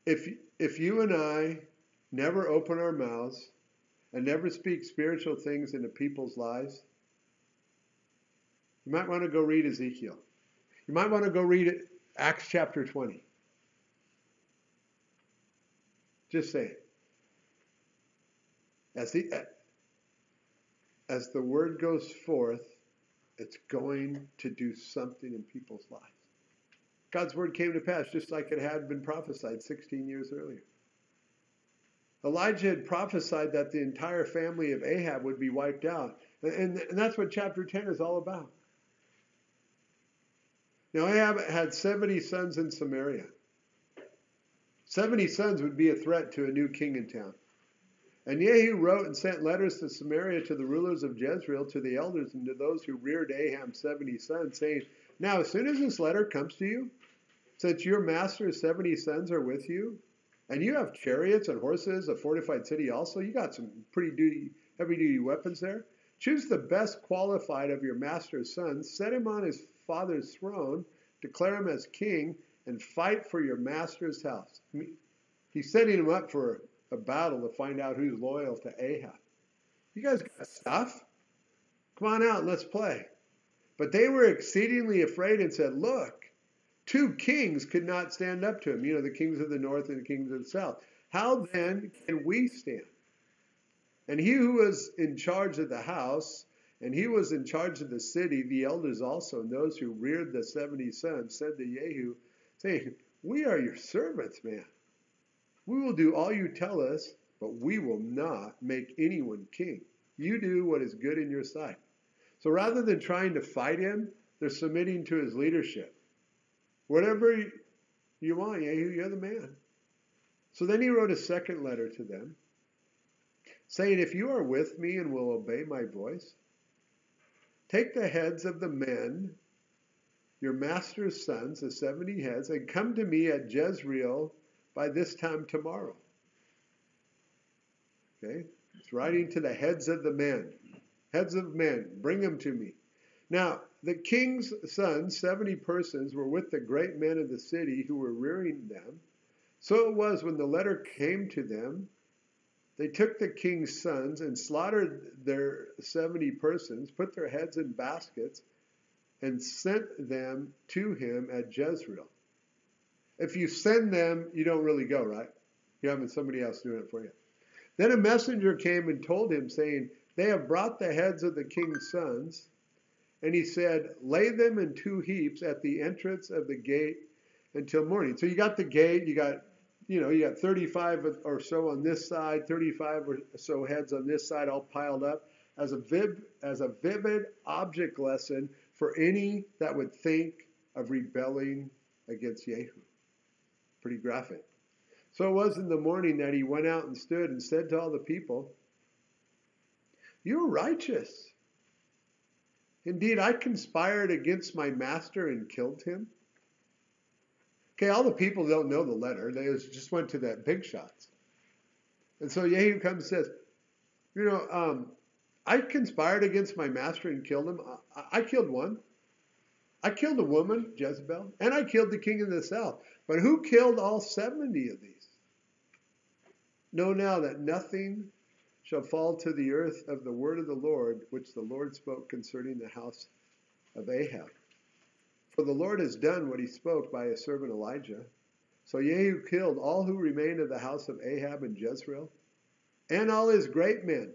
If, if you and I never open our mouths and never speak spiritual things into people's lives, you might want to go read Ezekiel. You might want to go read Acts chapter 20. Just say it. As the, as the word goes forth, it's going to do something in people's lives. God's word came to pass just like it had been prophesied 16 years earlier. Elijah had prophesied that the entire family of Ahab would be wiped out. And, and that's what chapter 10 is all about. Now, Ahab had 70 sons in Samaria. 70 sons would be a threat to a new king in town. And Jehu wrote and sent letters to Samaria to the rulers of Jezreel, to the elders, and to those who reared Ahab's 70 sons, saying, Now, as soon as this letter comes to you, since your master's 70 sons are with you, and you have chariots and horses, a fortified city also, you got some pretty duty, heavy duty weapons there. Choose the best qualified of your master's sons, set him on his father's throne, declare him as king, and fight for your master's house. He's setting him up for a battle to find out who's loyal to Ahab. You guys got stuff? Come on out let's play. But they were exceedingly afraid and said, Look, two kings could not stand up to him. You know, the kings of the north and the kings of the south. How then can we stand? And he who was in charge of the house, and he was in charge of the city, the elders also, and those who reared the 70 sons, said to Jehu, saying, We are your servants, man. We will do all you tell us, but we will not make anyone king. You do what is good in your sight. So rather than trying to fight him, they're submitting to his leadership. Whatever you want, Jehu, you're the man. So then he wrote a second letter to them, saying, If you are with me and will obey my voice, take the heads of the men, your master's sons, the 70 heads, and come to me at Jezreel by this time tomorrow. Okay? It's writing to the heads of the men. Heads of men, bring them to me. Now, the king's sons, 70 persons, were with the great men of the city who were rearing them. So it was when the letter came to them, they took the king's sons and slaughtered their 70 persons, put their heads in baskets, and sent them to him at Jezreel. If you send them, you don't really go, right? You're having somebody else doing it for you. Then a messenger came and told him, saying, They have brought the heads of the king's sons. And he said, Lay them in two heaps at the entrance of the gate until morning. So you got the gate, you got, you know, you got 35 or so on this side, 35 or so heads on this side, all piled up as a, viv, as a vivid object lesson for any that would think of rebelling against Yehu. Pretty graphic. So it was in the morning that he went out and stood and said to all the people, You are righteous. Indeed, I conspired against my master and killed him. Okay, all the people don't know the letter. They just went to that big shots. And so Jehu comes and says, You know, um, I conspired against my master and killed him. I, I killed one. I killed a woman, Jezebel, and I killed the king of the south. But who killed all 70 of these? Know now that nothing shall fall to the earth of the word of the Lord, which the Lord spoke concerning the house of Ahab. For the Lord has done what he spoke by his servant Elijah. So Jehu killed all who remained of the house of Ahab and Jezreel, and all his great men.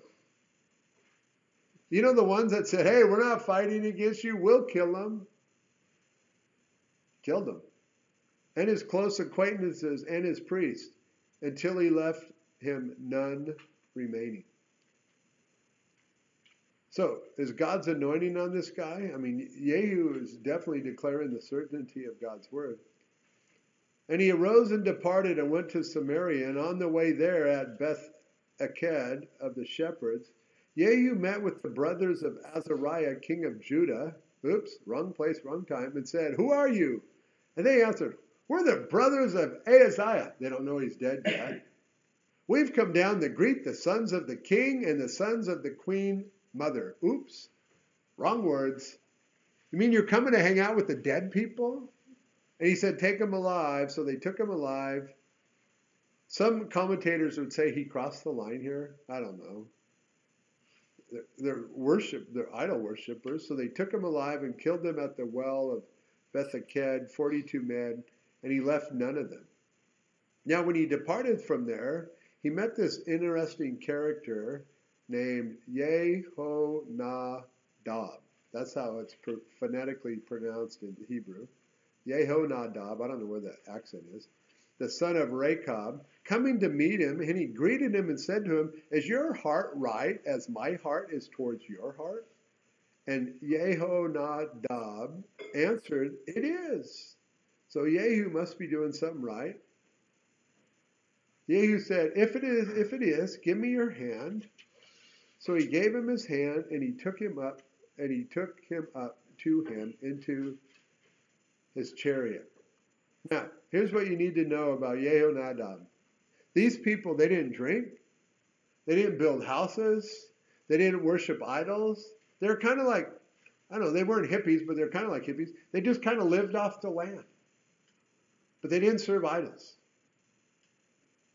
You know the ones that said, hey, we're not fighting against you, we'll kill them. Killed them. and his close acquaintances and his priests, until he left him none remaining. So, is God's anointing on this guy? I mean, Jehu is definitely declaring the certainty of God's word. And he arose and departed and went to Samaria, and on the way there at Beth Eked of the shepherds, Jehu met with the brothers of Azariah, king of Judah. Oops, wrong place, wrong time, and said, Who are you? And they answered, We're the brothers of Ahaziah. They don't know he's dead yet. We've come down to greet the sons of the king and the sons of the queen mother. Oops, wrong words. You mean you're coming to hang out with the dead people? And he said, Take them alive. So they took him alive. Some commentators would say he crossed the line here. I don't know. They're, they're worship, they're idol worshippers. So they took him alive and killed him at the well of Beth Eked, 42 men, and he left none of them. Now, when he departed from there, he met this interesting character named Yehonadab. That's how it's phonetically pronounced in Hebrew. Yehonadab, I don't know where the accent is, the son of Rechab, coming to meet him, and he greeted him and said to him, Is your heart right as my heart is towards your heart? And Yehonadab answered, It is. So Yehu must be doing something right. Yehu said, If it is, if it is, give me your hand. So he gave him his hand, and he took him up, and he took him up to him into his chariot. Now, here's what you need to know about Yehonadab. These people, they didn't drink, they didn't build houses, they didn't worship idols. They're kind of like, I don't know, they weren't hippies, but they're kind of like hippies. They just kind of lived off the land. But they didn't serve idols.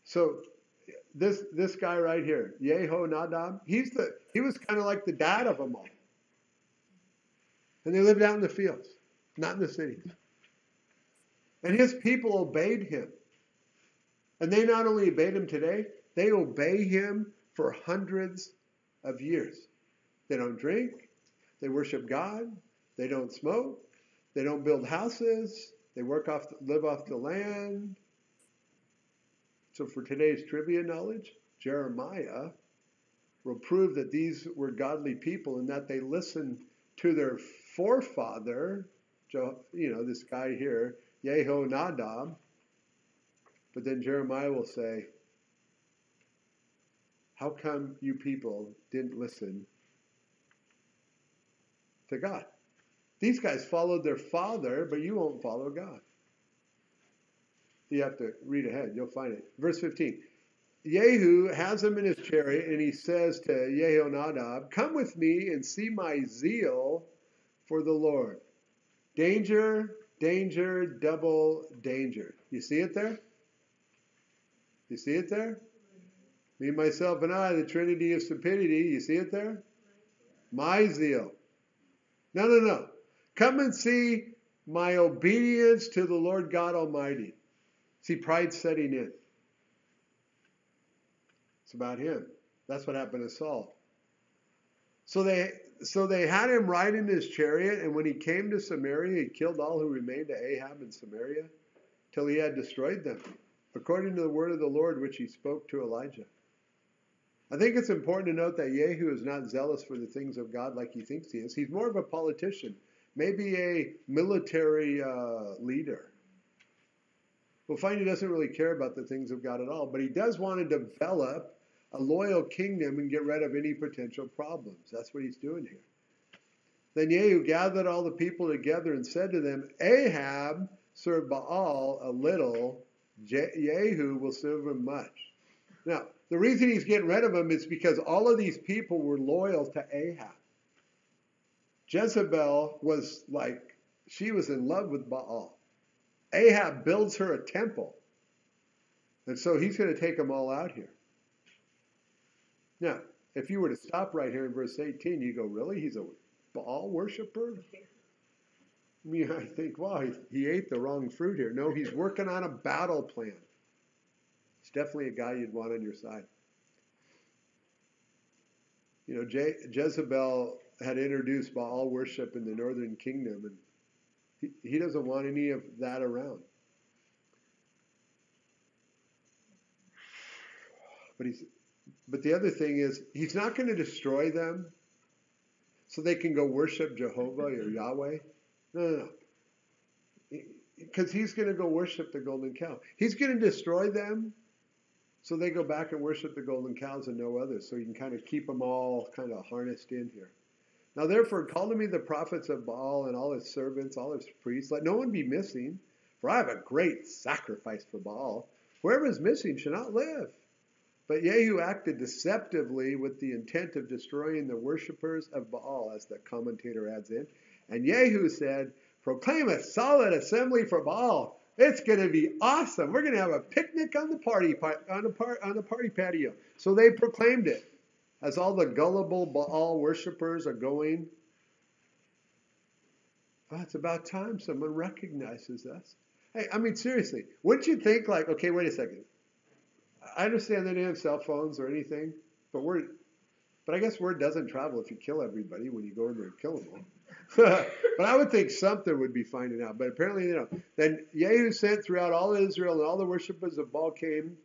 So this this guy right here, Yehonadab, he's the he was kind of like the dad of them all. And they lived out in the fields, not in the cities. And his people obeyed him. And they not only obeyed him today, they obey him for hundreds of years. They don't drink, they worship God, they don't smoke, they don't build houses, they work off live off the land. So for today's trivia knowledge, Jeremiah will prove that these were godly people and that they listened to their forefather, you know, this guy here, Yehonadab. But then Jeremiah will say, How come you people didn't listen to God? These guys followed their father, but you won't follow God. You have to read ahead, you'll find it. Verse 15. Yehu has him in his chariot, and he says to Yehonadab, Come with me and see my zeal for the Lord. Danger, danger, double danger. You see it there? You see it there? Me, myself, and I, the Trinity of stupidity. You see it there? My zeal. No, no, no. Come and see my obedience to the Lord God Almighty. See, pride setting in. It's about him. That's what happened to Saul. So they so they had him ride in his chariot, and when he came to Samaria, he killed all who remained to Ahab in Samaria, till he had destroyed them, according to the word of the Lord which he spoke to Elijah. I think it's important to note that Yehu is not zealous for the things of God like he thinks he is. He's more of a politician, maybe a military uh, leader. We'll find he doesn't really care about the things of God at all, but he does want to develop a loyal kingdom and get rid of any potential problems. That's what he's doing here. Then Jehu gathered all the people together and said to them, Ahab served Baal a little, Jehu will serve him much. Now, the reason he's getting rid of him is because all of these people were loyal to Ahab. Jezebel was like, she was in love with Baal. Ahab builds her a temple. And so he's going to take them all out here. Now, if you were to stop right here in verse 18, you go, really? He's a Baal worshiper? I mean, I think, wow, he, he ate the wrong fruit here. No, he's working on a battle plan. It's definitely a guy you'd want on your side. You know, Je- Jezebel had introduced Baal worship in the northern kingdom, and he, doesn't want any of that around. But he's but the other thing is he's not going to destroy them so they can go worship Jehovah or Yahweh. No, no, no. Because he's going to go worship the golden cow. He's going to destroy them so they go back and worship the golden cows and no others. So you can kind of keep them all kind of harnessed in here. Now, therefore, call to me the prophets of Baal and all his servants, all his priests. Let no one be missing, for I have a great sacrifice for Baal. Whoever is missing shall not live. But Jehu acted deceptively with the intent of destroying the worshippers of Baal, as the commentator adds in. And Jehu said, Proclaim a solid assembly for Baal. It's going to be awesome. We're going to have a picnic on the party on the, par, on the party patio. So they proclaimed it. As all the gullible Baal worshippers are going, well, it's about time someone recognizes us. Hey, I mean, seriously, wouldn't you think, like, okay, wait a second. I understand they didn't have cell phones or anything, but we're, but I guess word doesn't travel if you kill everybody when you go in there and kill them all. but I would think something would be finding out. But apparently, you know. Then Jehu sent throughout all Israel, and all the worshippers of Baal came,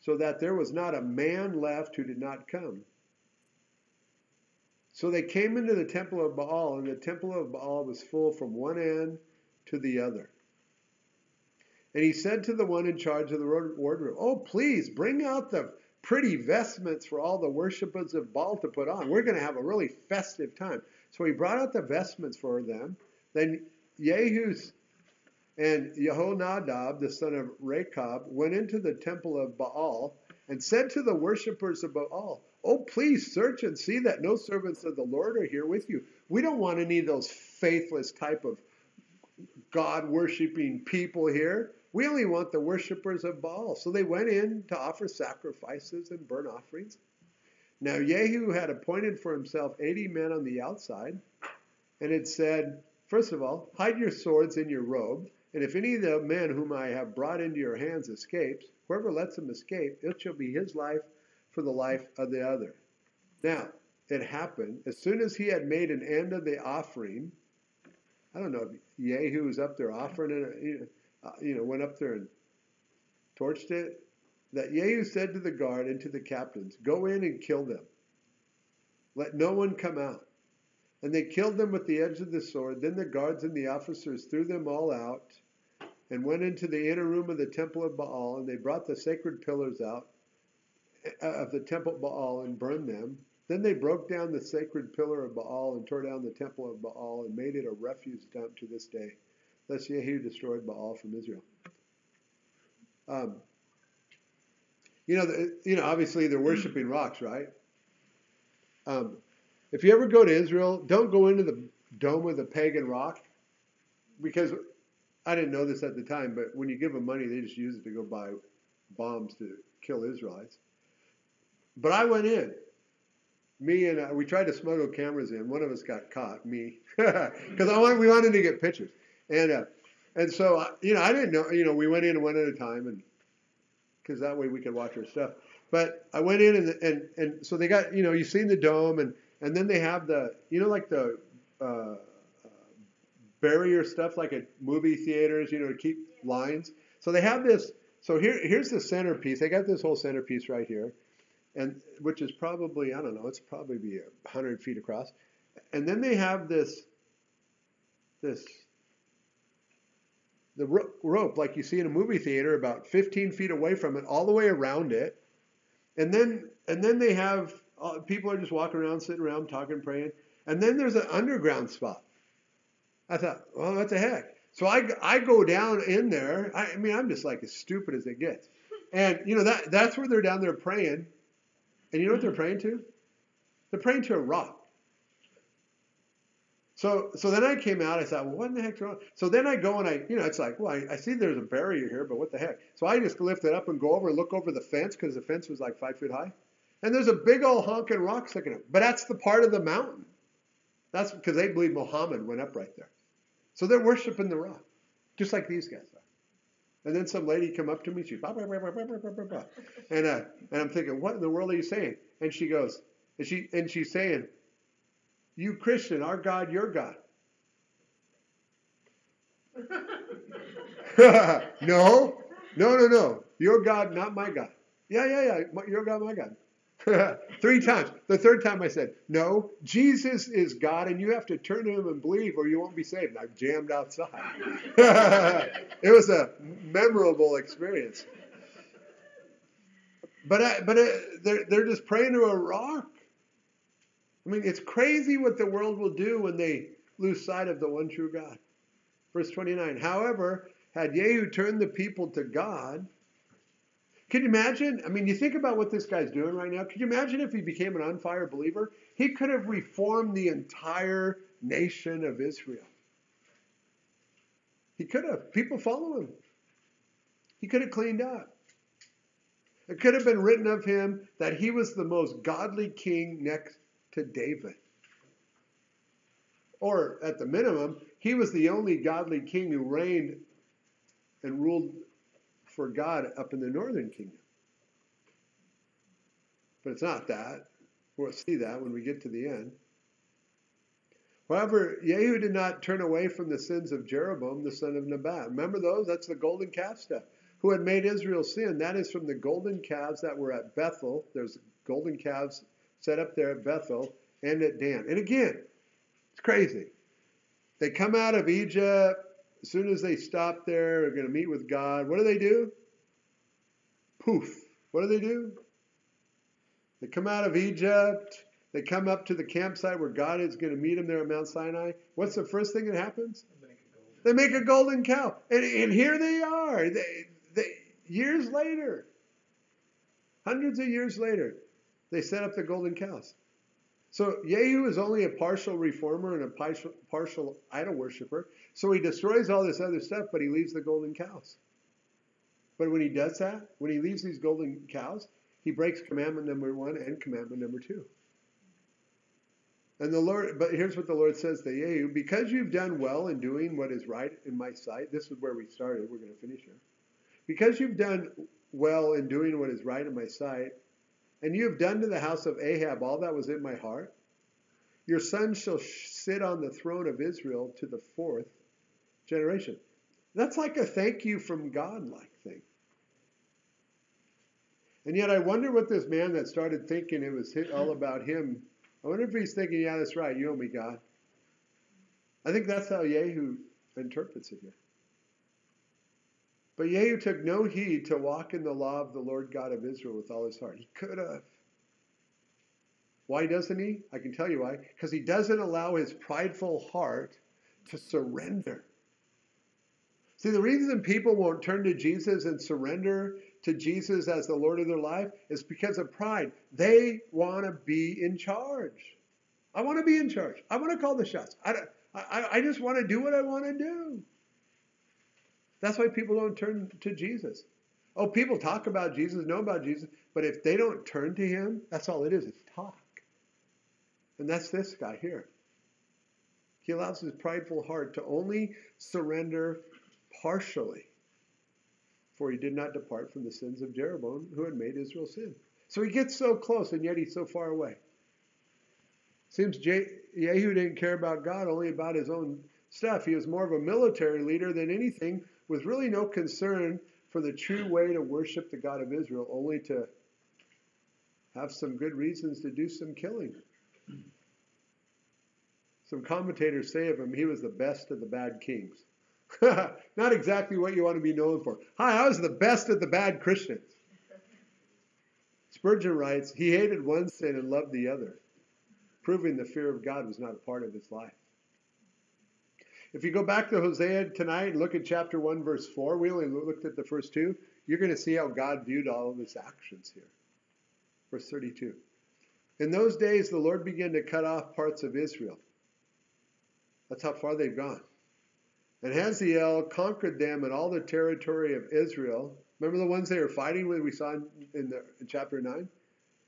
so that there was not a man left who did not come. So they came into the temple of Baal, and the temple of Baal was full from one end to the other. And he said to the one in charge of the wardrobe, Oh, please bring out the pretty vestments for all the worshippers of Baal to put on. We're going to have a really festive time. So he brought out the vestments for them. Then Jehu's and Jehonadab, the son of Rechab, went into the temple of Baal and said to the worshippers of Baal, Oh, please search and see that no servants of the Lord are here with you. We don't want any of those faithless type of God worshiping people here. We only want the worshippers of Baal. So they went in to offer sacrifices and burnt offerings. Now Jehu had appointed for himself 80 men on the outside and had said, First of all, hide your swords in your robe, and if any of the men whom I have brought into your hands escapes, whoever lets him escape, it shall be his life for the life of the other. Now, it happened, as soon as he had made an end of the offering, I don't know if Jehu was up there offering it, uh, you know, went up there and torched it, that Jehu said to the guard and to the captains, Go in and kill them. Let no one come out. And they killed them with the edge of the sword. Then the guards and the officers threw them all out and went into the inner room of the temple of Baal. And they brought the sacred pillars out of the temple of Baal and burned them. Then they broke down the sacred pillar of Baal and tore down the temple of Baal and made it a refuse dump to this day. Thus Jehu destroyed Baal from Israel. Um, you know, the, you know, obviously they're worshiping rocks, right? Um, if you ever go to Israel, don't go into the dome of the pagan rock, because I didn't know this at the time, but when you give them money, they just use it to go buy bombs to kill Israelites. But I went in. Me and uh, we tried to smuggle cameras in. One of us got caught, me, because I wanted, we wanted to get pictures. And uh, and so uh, you know, I didn't know. You know, we went in one at a time, and because that way we could watch our stuff. But I went in and and and so they got you know you've seen the dome and and then they have the you know like the uh, barrier stuff like at movie theaters you know to keep lines. So they have this. So here here's the centerpiece. They got this whole centerpiece right here, and which is probably I don't know. It's probably be hundred feet across. And then they have this this the rope like you see in a movie theater about 15 feet away from it all the way around it. And then and then they have uh, people are just walking around sitting around talking praying. And then there's an underground spot. I thought well what the heck? So i, I go down in there. I, I mean i'm just like as stupid as it gets. And you know that that's where they're down there praying and you know what they're praying to they're praying to a rock so, so then I came out. I thought, well, what in the heck's wrong? So then I go and I, you know, it's like, well, I, I see there's a barrier here, but what the heck? So I just lift it up and go over and look over the fence because the fence was like five feet high, and there's a big old honking rock sticking up. But that's the part of the mountain. That's because they believe Muhammad went up right there. So they're worshiping the rock, just like these guys. And then some lady come up to me, she's blah, blah, blah, blah, blah, blah, blah, blah. and uh, and I'm thinking, what in the world are you saying? And she goes, and she and she's saying, you Christian, our God, your God. no, no, no, no. Your God, not my God. Yeah, yeah, yeah. Your God, my God. Three times. The third time I said, No, Jesus is God and you have to turn to him and believe or you won't be saved. And I jammed outside. it was a memorable experience. But, I, but it, they're, they're just praying to a rock. I mean, it's crazy what the world will do when they lose sight of the one true God. Verse 29 However, had Jehu turned the people to God, can you imagine? I mean, you think about what this guy's doing right now. Could you imagine if he became an on fire believer? He could have reformed the entire nation of Israel. He could have. People follow him. He could have cleaned up. It could have been written of him that he was the most godly king next to David. Or at the minimum, he was the only godly king who reigned and ruled for God up in the northern kingdom. But it's not that. We'll see that when we get to the end. However, Jehu did not turn away from the sins of Jeroboam, the son of Nebat. Remember those? That's the golden calf stuff. Who had made Israel sin. That is from the golden calves that were at Bethel. There's golden calves set up there at Bethel and at Dan. And again, it's crazy. They come out of Egypt, as soon as they stop there, they're going to meet with God. What do they do? Poof. What do they do? They come out of Egypt. They come up to the campsite where God is going to meet them there at Mount Sinai. What's the first thing that happens? They make a golden cow. And, and here they are. They, they, years later, hundreds of years later, they set up the golden cows. So Jehu is only a partial reformer and a partial, idol worshiper. So he destroys all this other stuff, but he leaves the golden cows. But when he does that, when he leaves these golden cows, he breaks commandment number one and commandment number two. And the Lord, but here's what the Lord says to Jehu because you've done well in doing what is right in my sight, this is where we started, we're going to finish here. Because you've done well in doing what is right in my sight, and you have done to the house of Ahab all that was in my heart. Your son shall sit on the throne of Israel to the fourth generation. That's like a thank you from God like thing. And yet I wonder what this man that started thinking it was all about him, I wonder if he's thinking, yeah, that's right, you owe me God. I think that's how Jehu interprets it here. But Jehu took no heed to walk in the law of the Lord God of Israel with all his heart. He could have. Why doesn't he? I can tell you why. Because he doesn't allow his prideful heart to surrender. See, the reason people won't turn to Jesus and surrender to Jesus as the Lord of their life is because of pride. They want to be in charge. I want to be in charge. I want to call the shots. I, I, I just want to do what I want to do. That's why people don't turn to Jesus. Oh, people talk about Jesus, know about Jesus, but if they don't turn to him, that's all it is. It's talk. And that's this guy here. He allows his prideful heart to only surrender partially, for he did not depart from the sins of Jeroboam, who had made Israel sin. So he gets so close, and yet he's so far away. Seems Jehu didn't care about God, only about his own stuff. He was more of a military leader than anything with really no concern for the true way to worship the God of Israel, only to have some good reasons to do some killing. Some commentators say of him, he was the best of the bad kings. Not exactly what you want to be known for. Hi, I was the best of the bad Christians. Spurgeon writes, he hated one sin and loved the other, proving the fear of God was not a part of his life. If you go back to Hosea tonight and look at chapter 1, verse 4, we only looked at the first two, you're going to see how God viewed all of his actions here. Verse 32. In those days, the Lord began to cut off parts of Israel. That's how far they've gone. And Hazael conquered them and all the territory of Israel. Remember the ones they were fighting with we saw in, the, in chapter 9?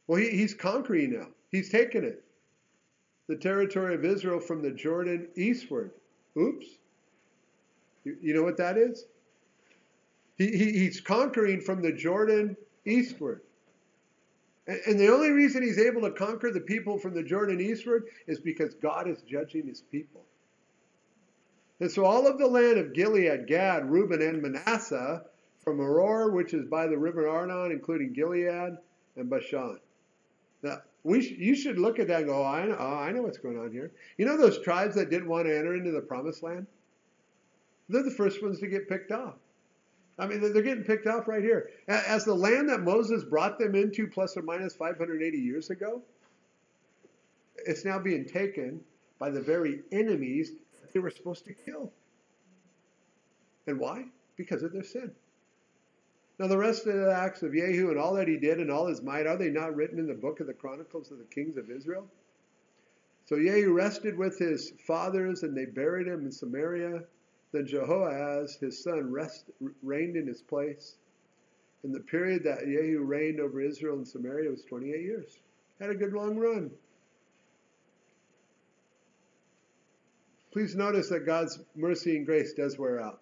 Well, he, he's conquering now. He's taken it. The territory of Israel from the Jordan eastward. Oops. You, you know what that is? He, he, he's conquering from the Jordan eastward. And, and the only reason he's able to conquer the people from the Jordan eastward is because God is judging his people. And so all of the land of Gilead, Gad, Reuben, and Manasseh, from Aroer, which is by the river Arnon, including Gilead and Bashan. Now, we sh- you should look at that and go, oh, I know, oh, I know what's going on here. You know those tribes that didn't want to enter into the promised land? They're the first ones to get picked off. I mean, they're getting picked off right here. As the land that Moses brought them into plus or minus 580 years ago, it's now being taken by the very enemies they were supposed to kill. And why? Because of their sin. Now, the rest of the acts of Jehu and all that he did and all his might, are they not written in the book of the Chronicles of the Kings of Israel? So Jehu rested with his fathers, and they buried him in Samaria. Then Jehoahaz, his son, rest, reigned in his place. And the period that Jehu reigned over Israel and Samaria was 28 years. Had a good long run. Please notice that God's mercy and grace does wear out.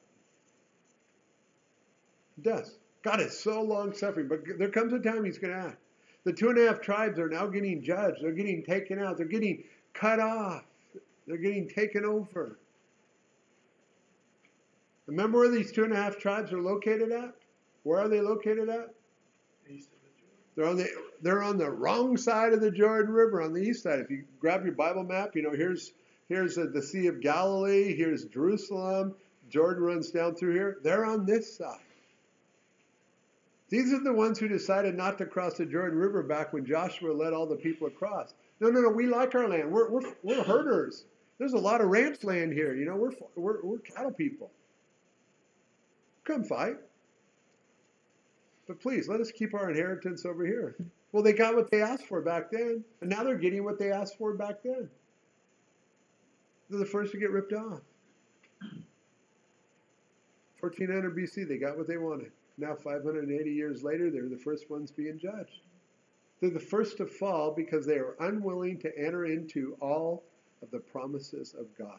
It does. God is so long suffering, but there comes a time He's going to act. The two and a half tribes are now getting judged. They're getting taken out. They're getting cut off. They're getting taken over. Remember where these two and a half tribes are located at? Where are they located at? East of the Jordan. They're on the they're on the wrong side of the Jordan River on the east side. If you grab your Bible map, you know here's here's uh, the Sea of Galilee. Here's Jerusalem. Jordan runs down through here. They're on this side. These are the ones who decided not to cross the Jordan River back when Joshua led all the people across. No, no, no. We like our land. We're we're, we're herders. There's a lot of ranch land here. You know, we're we're, we're cattle people. Come fight. But please, let us keep our inheritance over here. Well, they got what they asked for back then, and now they're getting what they asked for back then. They're the first to get ripped off. 1400 BC, they got what they wanted. Now, 580 years later, they're the first ones being judged. They're the first to fall because they are unwilling to enter into all of the promises of God.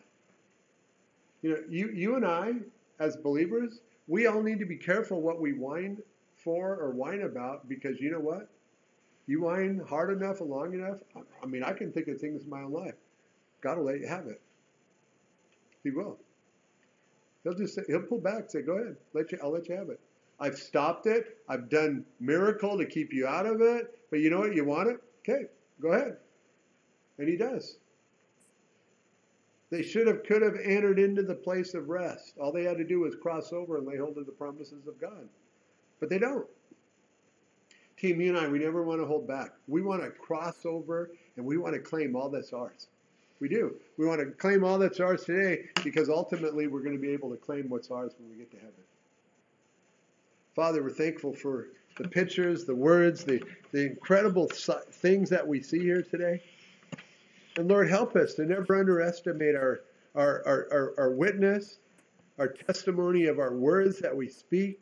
You know, you, you and I, as believers, we all need to be careful what we whine for or whine about because you know what? You whine hard enough and long enough. I mean, I can think of things in my own life. God will let you have it. He will. He'll just say, he'll pull back say, "Go ahead, let you. I'll let you have it. I've stopped it. I've done miracle to keep you out of it. But you know what? You want it? Okay, go ahead." And he does. They should have, could have entered into the place of rest. All they had to do was cross over and lay hold of the promises of God. But they don't. Team, you and I, we never want to hold back. We want to cross over and we want to claim all that's ours. We do. We want to claim all that's ours today because ultimately we're going to be able to claim what's ours when we get to heaven. Father, we're thankful for the pictures, the words, the, the incredible things that we see here today. And Lord, help us to never underestimate our, our, our, our, our witness, our testimony of our words that we speak.